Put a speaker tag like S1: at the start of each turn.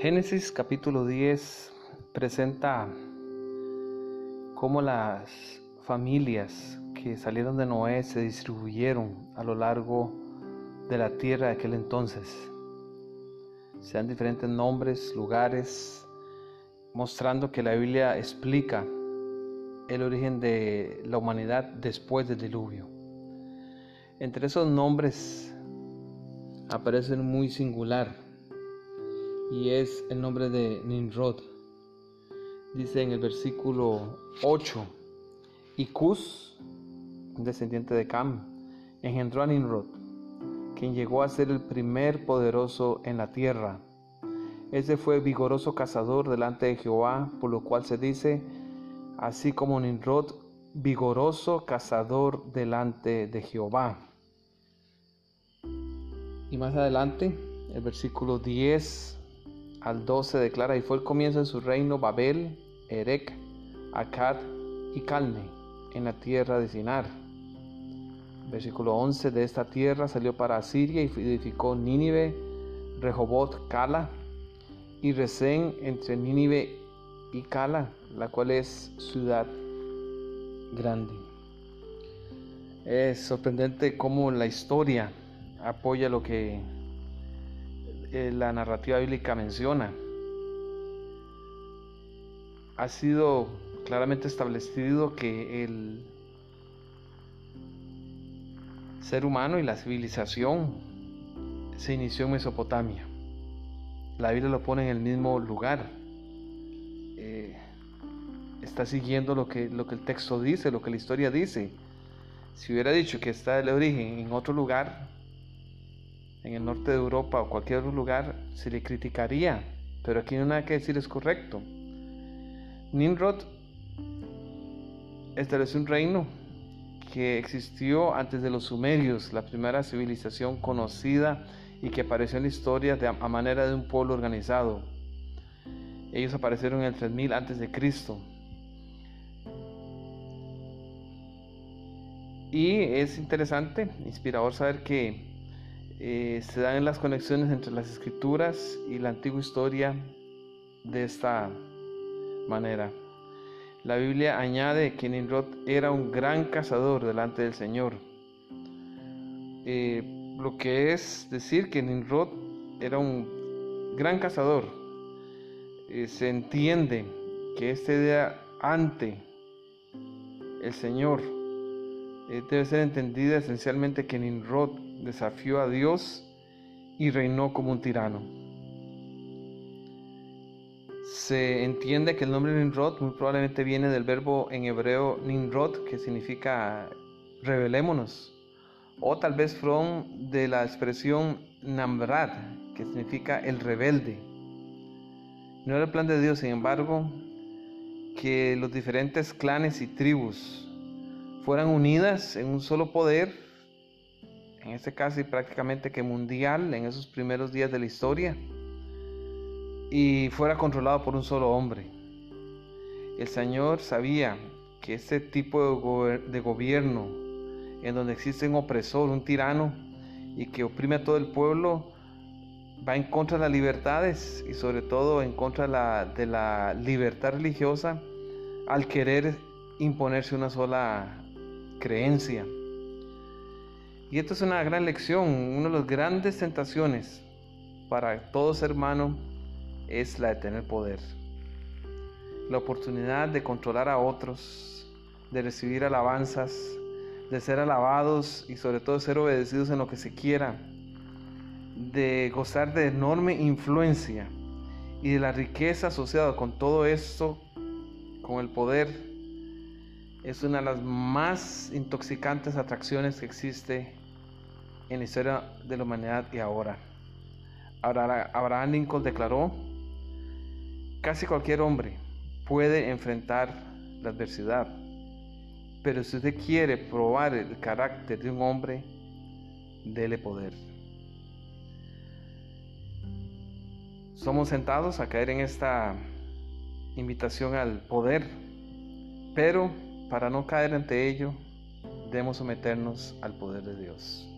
S1: Génesis capítulo 10 presenta cómo las familias que salieron de Noé se distribuyeron a lo largo de la tierra de aquel entonces. Sean diferentes nombres, lugares, mostrando que la Biblia explica el origen de la humanidad después del diluvio. Entre esos nombres aparece muy singular y es el nombre de Nimrod. Dice en el versículo 8, y Cus, un descendiente de Cam, engendró a Nimrod, quien llegó a ser el primer poderoso en la tierra. Ese fue vigoroso cazador delante de Jehová, por lo cual se dice, así como Nimrod, vigoroso cazador delante de Jehová. Y más adelante, el versículo 10 al 12 declara, y fue el comienzo de su reino Babel, Erec, Akkad y Calne, en la tierra de Sinar. Versículo 11, de esta tierra salió para Asiria y edificó Nínive, Rehobot, Cala y Resén entre Nínive y Cala, la cual es ciudad grande. Es sorprendente cómo la historia apoya lo que eh, la narrativa bíblica menciona. Ha sido claramente establecido que el ser humano y la civilización se inició en Mesopotamia. La Biblia lo pone en el mismo lugar. Eh, está siguiendo lo que, lo que el texto dice, lo que la historia dice. Si hubiera dicho que está el origen en otro lugar, en el norte de Europa o cualquier otro lugar, se le criticaría, pero aquí no hay nada que decir, es correcto. Nimrod estableció un reino que existió antes de los sumerios, la primera civilización conocida y que apareció en la historia a manera de un pueblo organizado. Ellos aparecieron en el 3000 antes de Cristo. Y es interesante, inspirador saber que eh, se dan las conexiones entre las escrituras y la antigua historia de esta manera. La Biblia añade que Nimrod era un gran cazador delante del Señor. Eh, lo que es decir que Nimrod era un gran cazador. Eh, se entiende que este día ante el Señor debe ser entendida esencialmente que Nimrod desafió a Dios y reinó como un tirano. Se entiende que el nombre Nimrod muy probablemente viene del verbo en hebreo Nimrod, que significa rebelémonos, o tal vez from de la expresión Namrad, que significa el rebelde. No era el plan de Dios, sin embargo, que los diferentes clanes y tribus fueran unidas en un solo poder en este caso y prácticamente que mundial en esos primeros días de la historia, y fuera controlado por un solo hombre. El Señor sabía que este tipo de, gobierno, en donde existe un opresor, un tirano, y que oprime a todo el pueblo, va en contra de las libertades y sobre todo en contra de la libertad religiosa al querer imponerse una sola creencia. Y esto es una gran lección, una de las grandes tentaciones para todo ser humano es la de tener poder. La oportunidad de controlar a otros, de recibir alabanzas, de ser alabados y sobre todo ser obedecidos en lo que se quiera, de gozar de enorme influencia y de la riqueza asociada con todo esto, con el poder, es una de las más intoxicantes atracciones que existe en la historia de la humanidad y ahora. Abraham Lincoln declaró, casi cualquier hombre puede enfrentar la adversidad, pero si usted quiere probar el carácter de un hombre, dele poder. Somos sentados a caer en esta invitación al poder, pero para no caer ante ello, debemos someternos al poder de Dios.